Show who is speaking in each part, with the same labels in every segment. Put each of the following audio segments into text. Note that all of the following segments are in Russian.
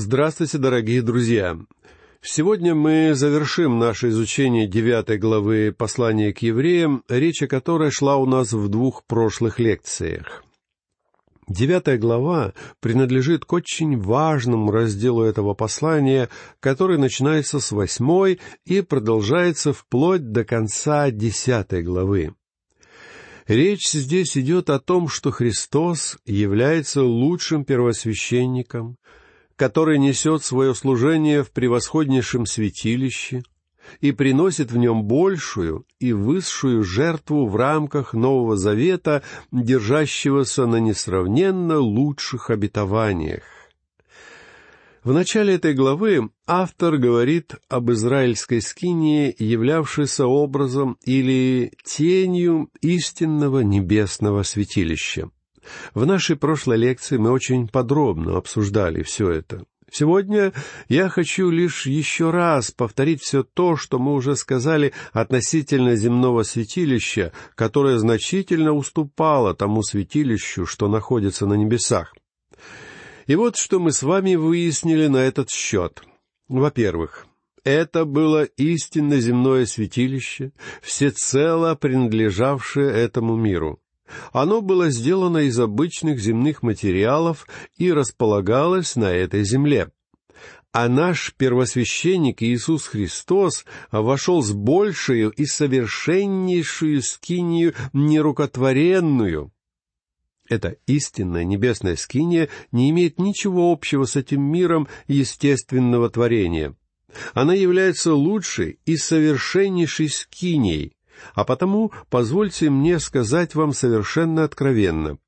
Speaker 1: Здравствуйте, дорогие друзья! Сегодня мы завершим наше изучение девятой главы послания к евреям, речь о которой шла у нас в двух прошлых лекциях. Девятая глава принадлежит к очень важному разделу этого послания, который начинается с восьмой и продолжается вплоть до конца десятой главы. Речь здесь идет о том, что Христос является лучшим первосвященником, который несет свое служение в превосходнейшем святилище и приносит в нем большую и высшую жертву в рамках Нового Завета, держащегося на несравненно лучших обетованиях. В начале этой главы автор говорит об израильской скинии, являвшейся образом или тенью истинного небесного святилища. В нашей прошлой лекции мы очень подробно обсуждали все это. Сегодня я хочу лишь еще раз повторить все то, что мы уже сказали относительно земного святилища, которое значительно уступало тому святилищу, что находится на небесах. И вот что мы с вами выяснили на этот счет. Во-первых, это было истинно земное святилище, всецело принадлежавшее этому миру. Оно было сделано из обычных земных материалов и располагалось на этой земле. А наш первосвященник Иисус Христос вошел с большую и совершеннейшую скинию нерукотворенную. Эта истинная небесная скиния не имеет ничего общего с этим миром естественного творения. Она является лучшей и совершеннейшей скинией, а потому позвольте мне сказать вам совершенно откровенно.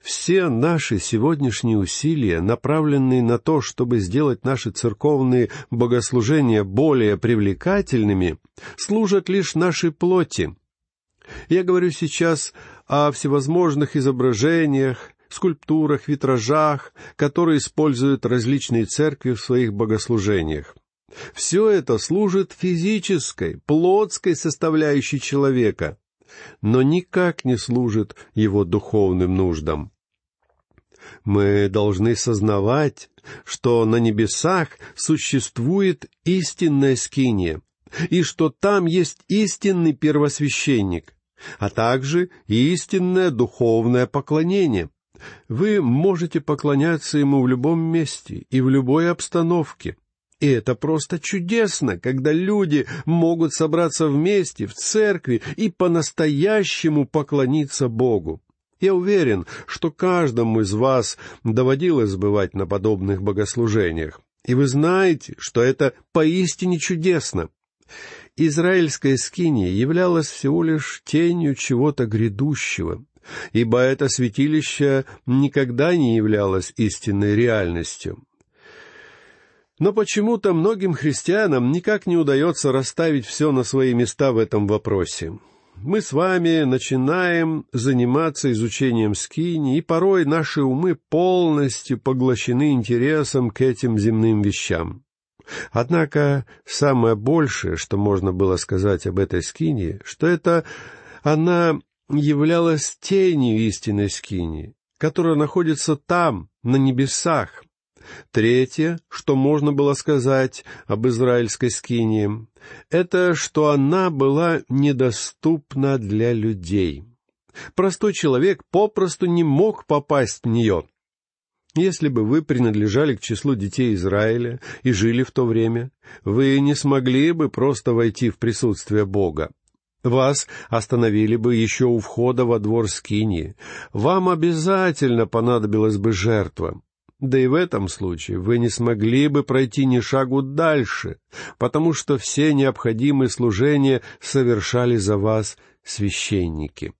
Speaker 1: Все наши сегодняшние усилия, направленные на то, чтобы сделать наши церковные богослужения более привлекательными, служат лишь нашей плоти. Я говорю сейчас о всевозможных изображениях, скульптурах, витражах, которые используют различные церкви в своих богослужениях. Все это служит физической, плотской составляющей человека, но никак не служит его духовным нуждам. Мы должны сознавать, что на небесах существует истинная скиния, и что там есть истинный первосвященник, а также истинное духовное поклонение. Вы можете поклоняться ему в любом месте и в любой обстановке — и это просто чудесно, когда люди могут собраться вместе в церкви и по-настоящему поклониться Богу. Я уверен, что каждому из вас доводилось бывать на подобных богослужениях. И вы знаете, что это поистине чудесно. Израильская скиния являлась всего лишь тенью чего-то грядущего, ибо это святилище никогда не являлось истинной реальностью. Но почему-то многим христианам никак не удается расставить все на свои места в этом вопросе. Мы с вами начинаем заниматься изучением скини, и порой наши умы полностью поглощены интересом к этим земным вещам. Однако самое большее, что можно было сказать об этой скине, что это она являлась тенью истинной скини, которая находится там, на небесах, Третье, что можно было сказать об израильской скинии, это что она была недоступна для людей. Простой человек попросту не мог попасть в нее. Если бы вы принадлежали к числу детей Израиля и жили в то время, вы не смогли бы просто войти в присутствие Бога. Вас остановили бы еще у входа во двор Скинии. Вам обязательно понадобилась бы жертва. Да и в этом случае вы не смогли бы пройти ни шагу дальше, потому что все необходимые служения совершали за вас священники.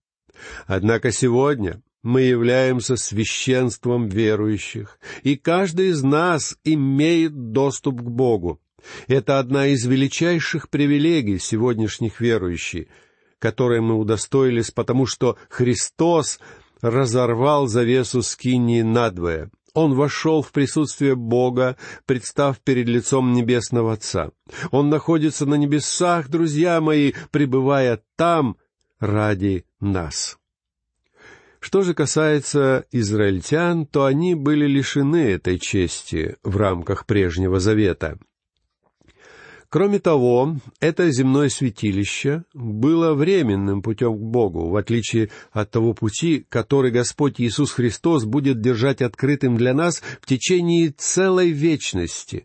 Speaker 1: Однако сегодня мы являемся священством верующих, и каждый из нас имеет доступ к Богу. Это одна из величайших привилегий сегодняшних верующих, которой мы удостоились, потому что Христос разорвал завесу скинии надвое — он вошел в присутствие Бога, представ перед лицом Небесного Отца. Он находится на небесах, друзья мои, пребывая там ради нас. Что же касается израильтян, то они были лишены этой чести в рамках прежнего завета. Кроме того, это земное святилище было временным путем к Богу, в отличие от того пути, который Господь Иисус Христос будет держать открытым для нас в течение целой вечности.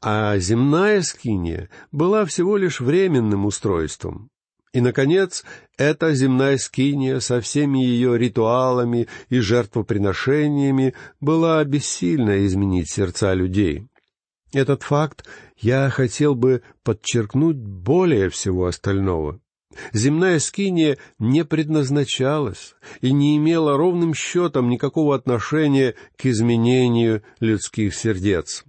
Speaker 1: А земная скиния была всего лишь временным устройством. И, наконец, эта земная скиния со всеми ее ритуалами и жертвоприношениями была бессильна изменить сердца людей. Этот факт я хотел бы подчеркнуть более всего остального. Земная скиния не предназначалась и не имела ровным счетом никакого отношения к изменению людских сердец.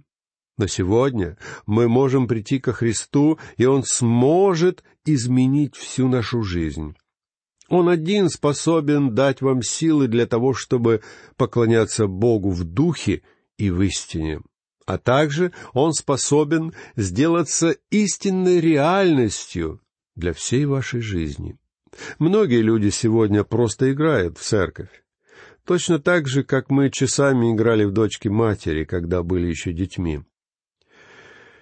Speaker 1: Но сегодня мы можем прийти ко Христу, и Он сможет изменить всю нашу жизнь. Он один способен дать вам силы для того, чтобы поклоняться Богу в духе и в истине а также он способен сделаться истинной реальностью для всей вашей жизни. Многие люди сегодня просто играют в церковь. Точно так же, как мы часами играли в дочки матери, когда были еще детьми.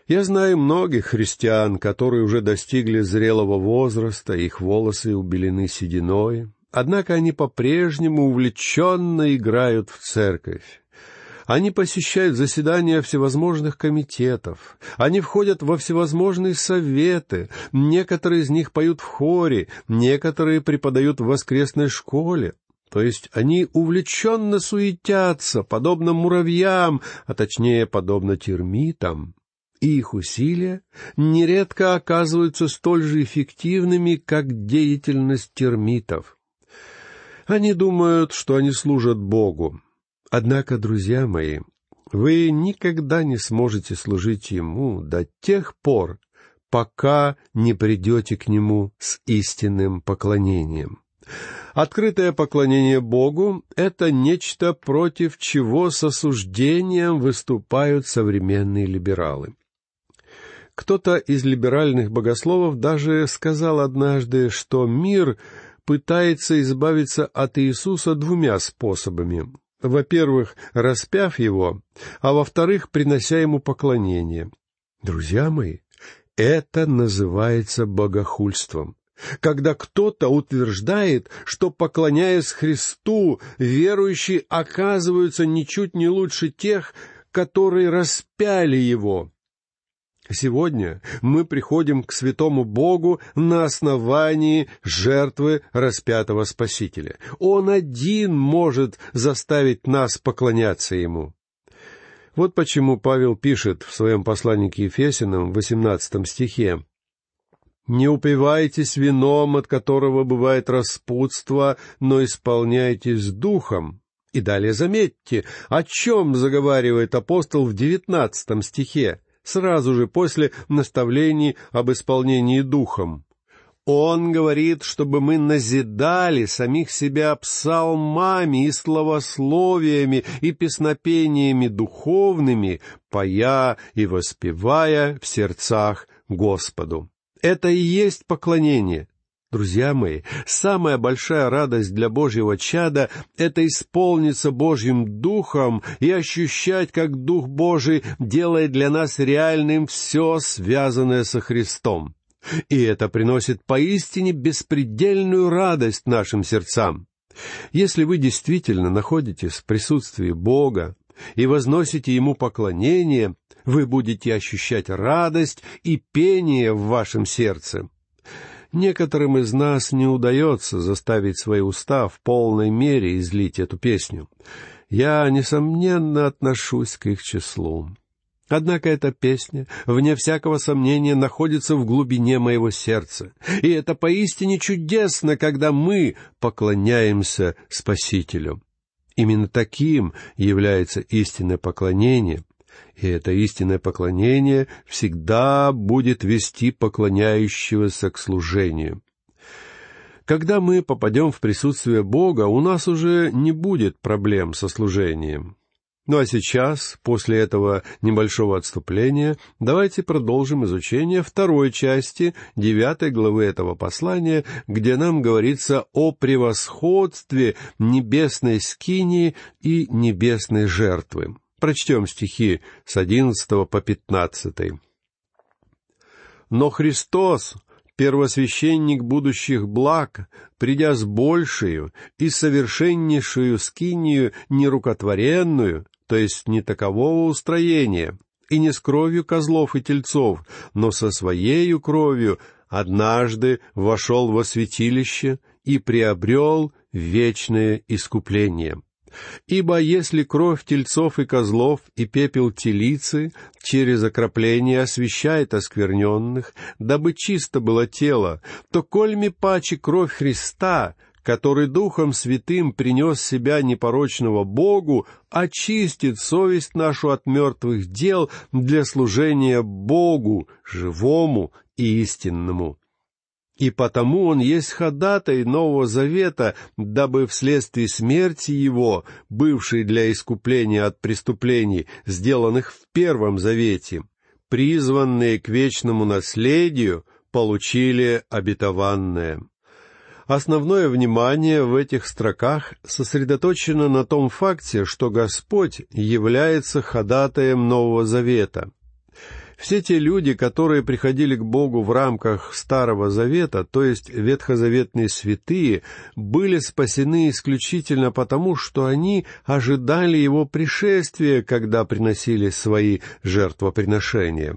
Speaker 1: Я знаю многих христиан, которые уже достигли зрелого возраста, их волосы убелены сединой, однако они по-прежнему увлеченно играют в церковь. Они посещают заседания всевозможных комитетов. Они входят во всевозможные советы. Некоторые из них поют в хоре, некоторые преподают в воскресной школе. То есть они увлеченно суетятся, подобно муравьям, а точнее, подобно термитам. И их усилия нередко оказываются столь же эффективными, как деятельность термитов. Они думают, что они служат Богу, Однако, друзья мои, вы никогда не сможете служить Ему до тех пор, пока не придете к Нему с истинным поклонением. Открытое поклонение Богу — это нечто, против чего с осуждением выступают современные либералы. Кто-то из либеральных богословов даже сказал однажды, что мир пытается избавиться от Иисуса двумя способами во-первых, распяв его, а во-вторых, принося ему поклонение. Друзья мои, это называется богохульством. Когда кто-то утверждает, что, поклоняясь Христу, верующие оказываются ничуть не лучше тех, которые распяли Его, Сегодня мы приходим к святому Богу на основании жертвы распятого Спасителя. Он один может заставить нас поклоняться Ему. Вот почему Павел пишет в своем послании к Ефесиным в 18 стихе. «Не упивайтесь вином, от которого бывает распутство, но исполняйтесь духом». И далее заметьте, о чем заговаривает апостол в девятнадцатом стихе сразу же после наставлений об исполнении духом. Он говорит, чтобы мы назидали самих себя псалмами и словословиями и песнопениями духовными, поя и воспевая в сердцах Господу. Это и есть поклонение. Друзья мои, самая большая радость для Божьего чада — это исполниться Божьим Духом и ощущать, как Дух Божий делает для нас реальным все, связанное со Христом. И это приносит поистине беспредельную радость нашим сердцам. Если вы действительно находитесь в присутствии Бога и возносите Ему поклонение, вы будете ощущать радость и пение в вашем сердце. Некоторым из нас не удается заставить свои уста в полной мере излить эту песню. Я, несомненно, отношусь к их числу. Однако эта песня, вне всякого сомнения, находится в глубине моего сердца. И это поистине чудесно, когда мы поклоняемся Спасителю. Именно таким является истинное поклонение, и это истинное поклонение всегда будет вести поклоняющегося к служению. Когда мы попадем в присутствие Бога, у нас уже не будет проблем со служением. Ну а сейчас, после этого небольшого отступления, давайте продолжим изучение второй части девятой главы этого послания, где нам говорится о превосходстве небесной скинии и небесной жертвы. Прочтем стихи с одиннадцатого по пятнадцатый. «Но Христос, первосвященник будущих благ, придя с большую и совершеннейшую скинию нерукотворенную, то есть не такового устроения, и не с кровью козлов и тельцов, но со своею кровью однажды вошел во святилище и приобрел вечное искупление. Ибо если кровь тельцов и козлов и пепел телицы через окропление освещает оскверненных, дабы чисто было тело, то кольми паче кровь Христа — который Духом Святым принес себя непорочного Богу, очистит совесть нашу от мертвых дел для служения Богу, живому и истинному. И потому он есть ходатай Нового Завета, дабы вследствие смерти его, бывшей для искупления от преступлений, сделанных в Первом Завете, призванные к вечному наследию, получили обетованное. Основное внимание в этих строках сосредоточено на том факте, что Господь является ходатаем Нового Завета. Все те люди, которые приходили к Богу в рамках Старого Завета, то есть ветхозаветные святые, были спасены исключительно потому, что они ожидали Его пришествия, когда приносили свои жертвоприношения.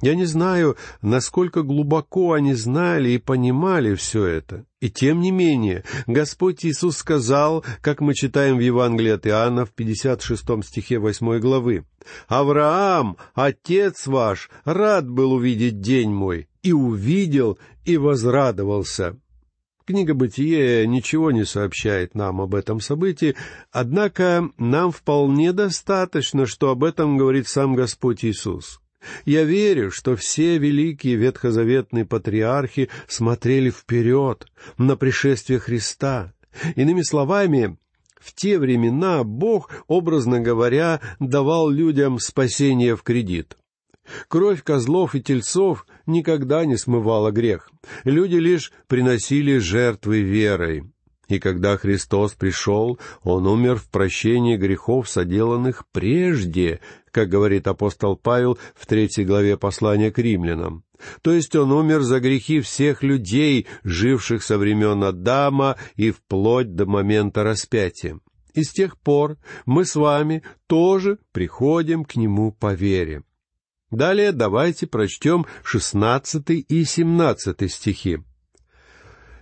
Speaker 1: Я не знаю, насколько глубоко они знали и понимали все это. И тем не менее, Господь Иисус сказал, как мы читаем в Евангелии от Иоанна в 56 стихе 8 главы, «Авраам, отец ваш, рад был увидеть день мой, и увидел, и возрадовался». Книга «Бытие» ничего не сообщает нам об этом событии, однако нам вполне достаточно, что об этом говорит сам Господь Иисус. Я верю, что все великие ветхозаветные патриархи смотрели вперед на пришествие Христа. Иными словами, в те времена Бог, образно говоря, давал людям спасение в кредит. Кровь козлов и тельцов никогда не смывала грех. Люди лишь приносили жертвы верой. И когда Христос пришел, Он умер в прощении грехов, соделанных прежде, как говорит апостол Павел в третьей главе послания к римлянам. То есть он умер за грехи всех людей, живших со времен Адама и вплоть до момента распятия. И с тех пор мы с вами тоже приходим к Нему по вере. Далее давайте прочтем шестнадцатый и семнадцатый стихи.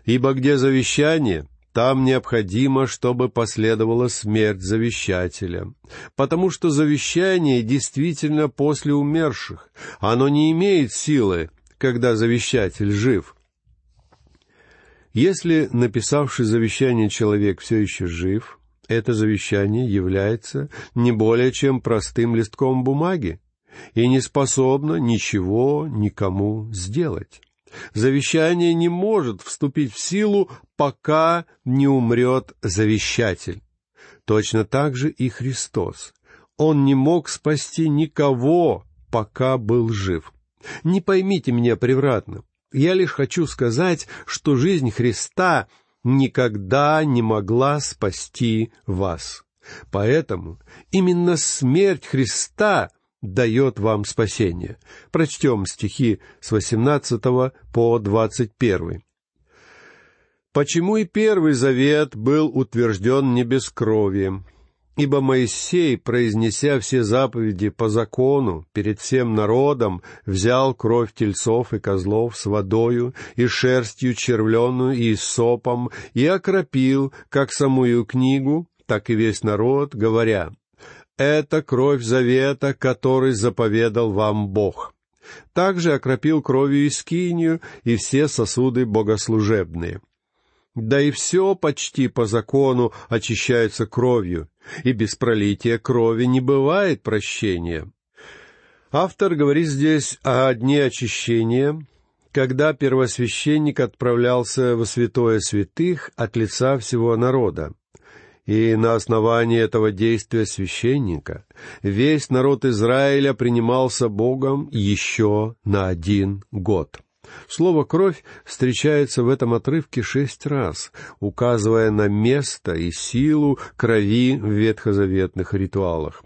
Speaker 1: «Ибо где завещание, там необходимо, чтобы последовала смерть завещателя, потому что завещание действительно после умерших, оно не имеет силы, когда завещатель жив. Если написавший завещание человек все еще жив, это завещание является не более чем простым листком бумаги и не способно ничего никому сделать. Завещание не может вступить в силу, пока не умрет завещатель. Точно так же и Христос. Он не мог спасти никого, пока был жив. Не поймите меня превратно. Я лишь хочу сказать, что жизнь Христа никогда не могла спасти вас. Поэтому именно смерть Христа дает вам спасение. Прочтем стихи с 18 по 21. Почему и первый завет был утвержден не без крови? Ибо Моисей, произнеся все заповеди по закону перед всем народом, взял кровь тельцов и козлов с водою и шерстью червленую и сопом и окропил как самую книгу, так и весь народ, говоря, это кровь завета, который заповедал вам Бог. Также окропил кровью и скинию и все сосуды богослужебные. Да и все почти по закону очищается кровью, и без пролития крови не бывает прощения. Автор говорит здесь о дне очищения, когда первосвященник отправлялся во святое святых от лица всего народа. И на основании этого действия священника весь народ Израиля принимался Богом еще на один год. Слово «кровь» встречается в этом отрывке шесть раз, указывая на место и силу крови в ветхозаветных ритуалах.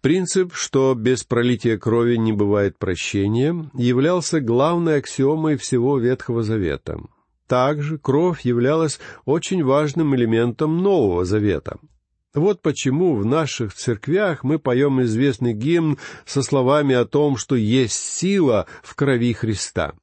Speaker 1: Принцип, что без пролития крови не бывает прощения, являлся главной аксиомой всего Ветхого Завета. Также кровь являлась очень важным элементом Нового Завета. Вот почему в наших церквях мы поем известный гимн со словами о том, что есть сила в крови Христа.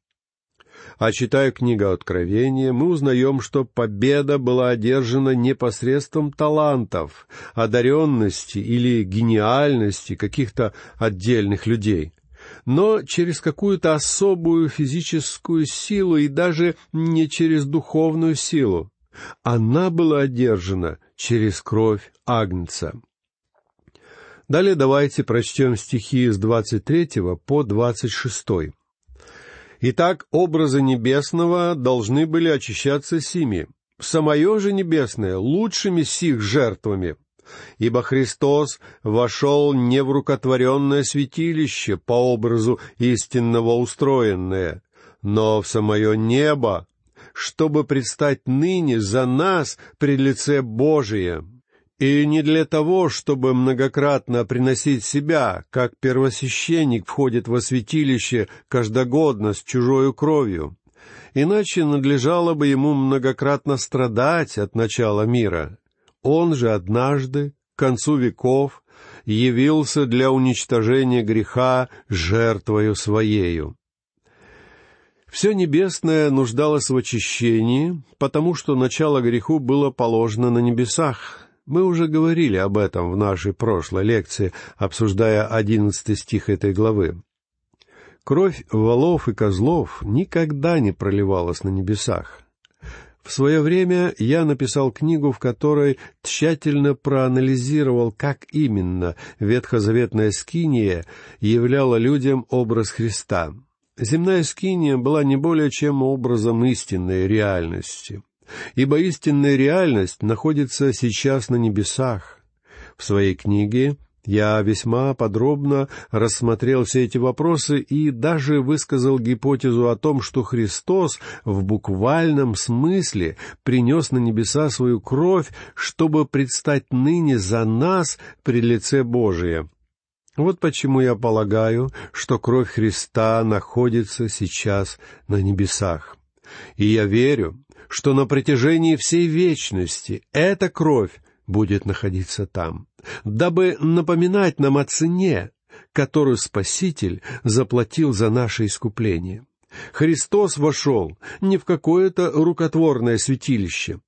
Speaker 1: А читая книгу Откровения, мы узнаем, что победа была одержана не посредством талантов, одаренности или гениальности каких-то отдельных людей, но через какую-то особую физическую силу и даже не через духовную силу. Она была одержана через кровь Агнца. Далее давайте прочтем стихи с 23 по 26. Итак, образы небесного должны были очищаться сими, самое же небесное лучшими сих жертвами, ибо Христос вошел не в рукотворенное святилище по образу истинного устроенное, но в самое небо, чтобы предстать ныне за нас при лице Божие, и не для того, чтобы многократно приносить себя, как первосвященник входит во святилище каждогодно с чужою кровью. Иначе надлежало бы ему многократно страдать от начала мира. Он же однажды, к концу веков, явился для уничтожения греха жертвою своею. Все небесное нуждалось в очищении, потому что начало греху было положено на небесах, мы уже говорили об этом в нашей прошлой лекции, обсуждая одиннадцатый стих этой главы. Кровь волов и козлов никогда не проливалась на небесах. В свое время я написал книгу, в которой тщательно проанализировал, как именно ветхозаветная скиния являла людям образ Христа. Земная скиния была не более чем образом истинной реальности — ибо истинная реальность находится сейчас на небесах. В своей книге я весьма подробно рассмотрел все эти вопросы и даже высказал гипотезу о том, что Христос в буквальном смысле принес на небеса свою кровь, чтобы предстать ныне за нас при лице Божие. Вот почему я полагаю, что кровь Христа находится сейчас на небесах. И я верю, что на протяжении всей вечности эта кровь будет находиться там, дабы напоминать нам о цене, которую Спаситель заплатил за наше искупление. Христос вошел не в какое-то рукотворное святилище.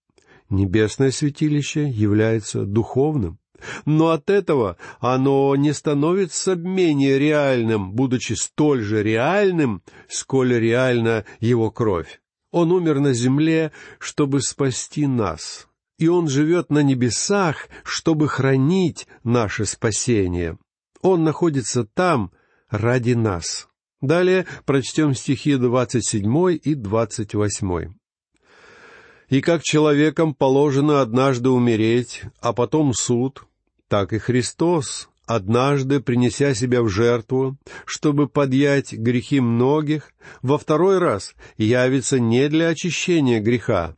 Speaker 1: Небесное святилище является духовным, но от этого оно не становится менее реальным, будучи столь же реальным, сколь реальна его кровь. Он умер на земле, чтобы спасти нас, и Он живет на небесах, чтобы хранить наше спасение. Он находится там ради нас. Далее прочтем стихи двадцать седьмой и двадцать восьмой. «И как человекам положено однажды умереть, а потом суд, так и Христос однажды принеся себя в жертву, чтобы подъять грехи многих, во второй раз явится не для очищения греха,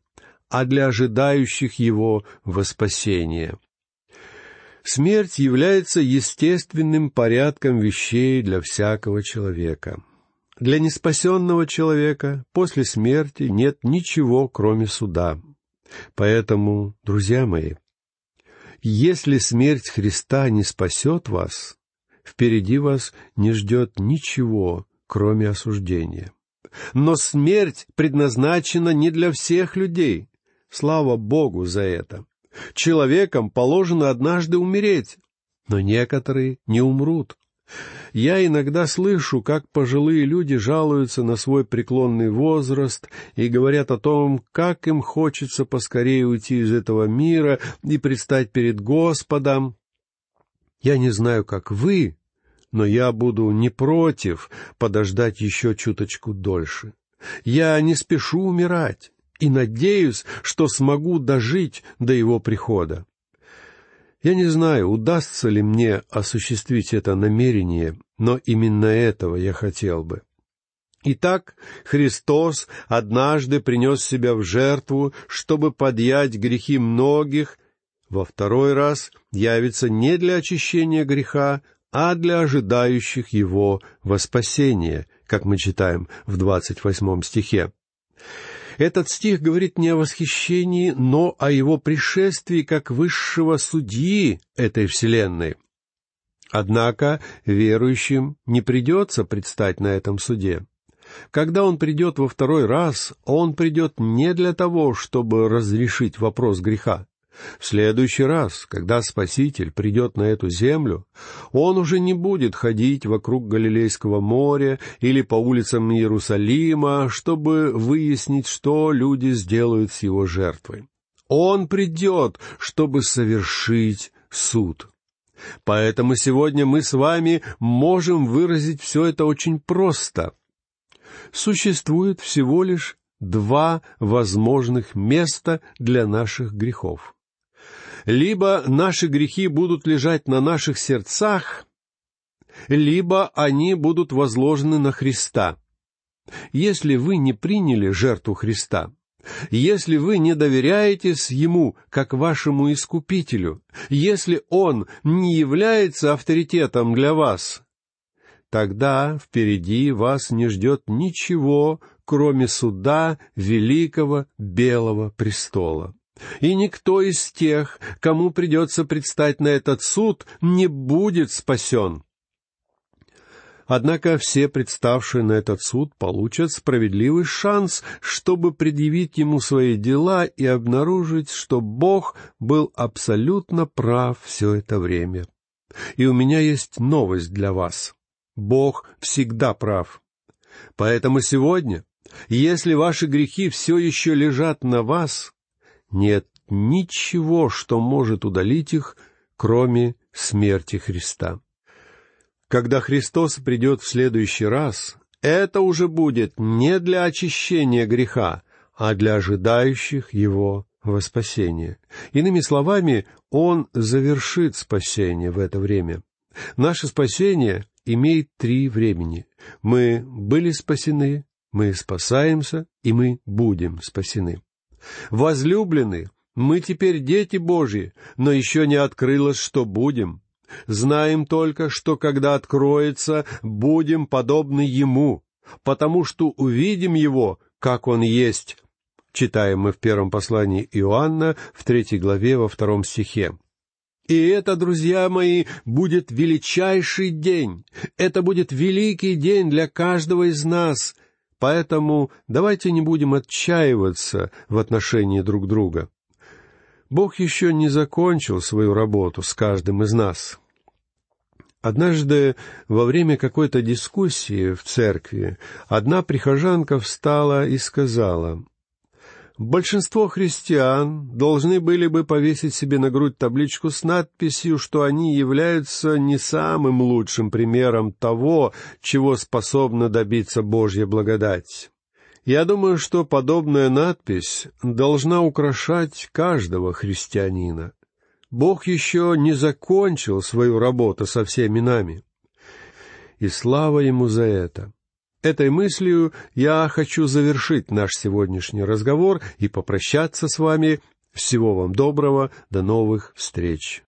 Speaker 1: а для ожидающих его воспасения. Смерть является естественным порядком вещей для всякого человека. Для неспасенного человека после смерти нет ничего, кроме суда. Поэтому, друзья мои, если смерть Христа не спасет вас, впереди вас не ждет ничего, кроме осуждения. Но смерть предназначена не для всех людей. Слава Богу за это. Человекам положено однажды умереть, но некоторые не умрут. Я иногда слышу, как пожилые люди жалуются на свой преклонный возраст и говорят о том, как им хочется поскорее уйти из этого мира и предстать перед Господом. Я не знаю, как вы, но я буду не против подождать еще чуточку дольше. Я не спешу умирать. и надеюсь, что смогу дожить до его прихода. Я не знаю, удастся ли мне осуществить это намерение, но именно этого я хотел бы. Итак, Христос однажды принес себя в жертву, чтобы подъять грехи многих, во второй раз явится не для очищения греха, а для ожидающих его во спасение, как мы читаем в двадцать восьмом стихе. Этот стих говорит не о восхищении, но о его пришествии как высшего судьи этой вселенной. Однако верующим не придется предстать на этом суде. Когда он придет во второй раз, он придет не для того, чтобы разрешить вопрос греха. В следующий раз, когда Спаситель придет на эту землю, он уже не будет ходить вокруг Галилейского моря или по улицам Иерусалима, чтобы выяснить, что люди сделают с его жертвой. Он придет, чтобы совершить суд. Поэтому сегодня мы с вами можем выразить все это очень просто. Существует всего лишь два возможных места для наших грехов либо наши грехи будут лежать на наших сердцах, либо они будут возложены на Христа. Если вы не приняли жертву Христа, если вы не доверяетесь Ему как вашему Искупителю, если Он не является авторитетом для вас, тогда впереди вас не ждет ничего, кроме суда великого белого престола. И никто из тех, кому придется предстать на этот суд, не будет спасен. Однако все представшие на этот суд получат справедливый шанс, чтобы предъявить ему свои дела и обнаружить, что Бог был абсолютно прав все это время. И у меня есть новость для вас. Бог всегда прав. Поэтому сегодня, если ваши грехи все еще лежат на вас, нет ничего, что может удалить их, кроме смерти Христа. Когда Христос придет в следующий раз, это уже будет не для очищения греха, а для ожидающих Его во спасение. Иными словами, Он завершит спасение в это время. Наше спасение имеет три времени. Мы были спасены, мы спасаемся, и мы будем спасены. Возлюбленные, мы теперь дети Божьи, но еще не открылось, что будем. Знаем только, что когда откроется, будем подобны Ему, потому что увидим Его, как Он есть. Читаем мы в первом послании Иоанна, в третьей главе, во втором стихе. И это, друзья мои, будет величайший день. Это будет великий день для каждого из нас — Поэтому давайте не будем отчаиваться в отношении друг друга. Бог еще не закончил свою работу с каждым из нас. Однажды во время какой-то дискуссии в церкви одна прихожанка встала и сказала, Большинство христиан должны были бы повесить себе на грудь табличку с надписью, что они являются не самым лучшим примером того, чего способна добиться Божья благодать. Я думаю, что подобная надпись должна украшать каждого христианина. Бог еще не закончил свою работу со всеми нами. И слава Ему за это. Этой мыслью я хочу завершить наш сегодняшний разговор и попрощаться с вами. Всего вам доброго, до новых встреч.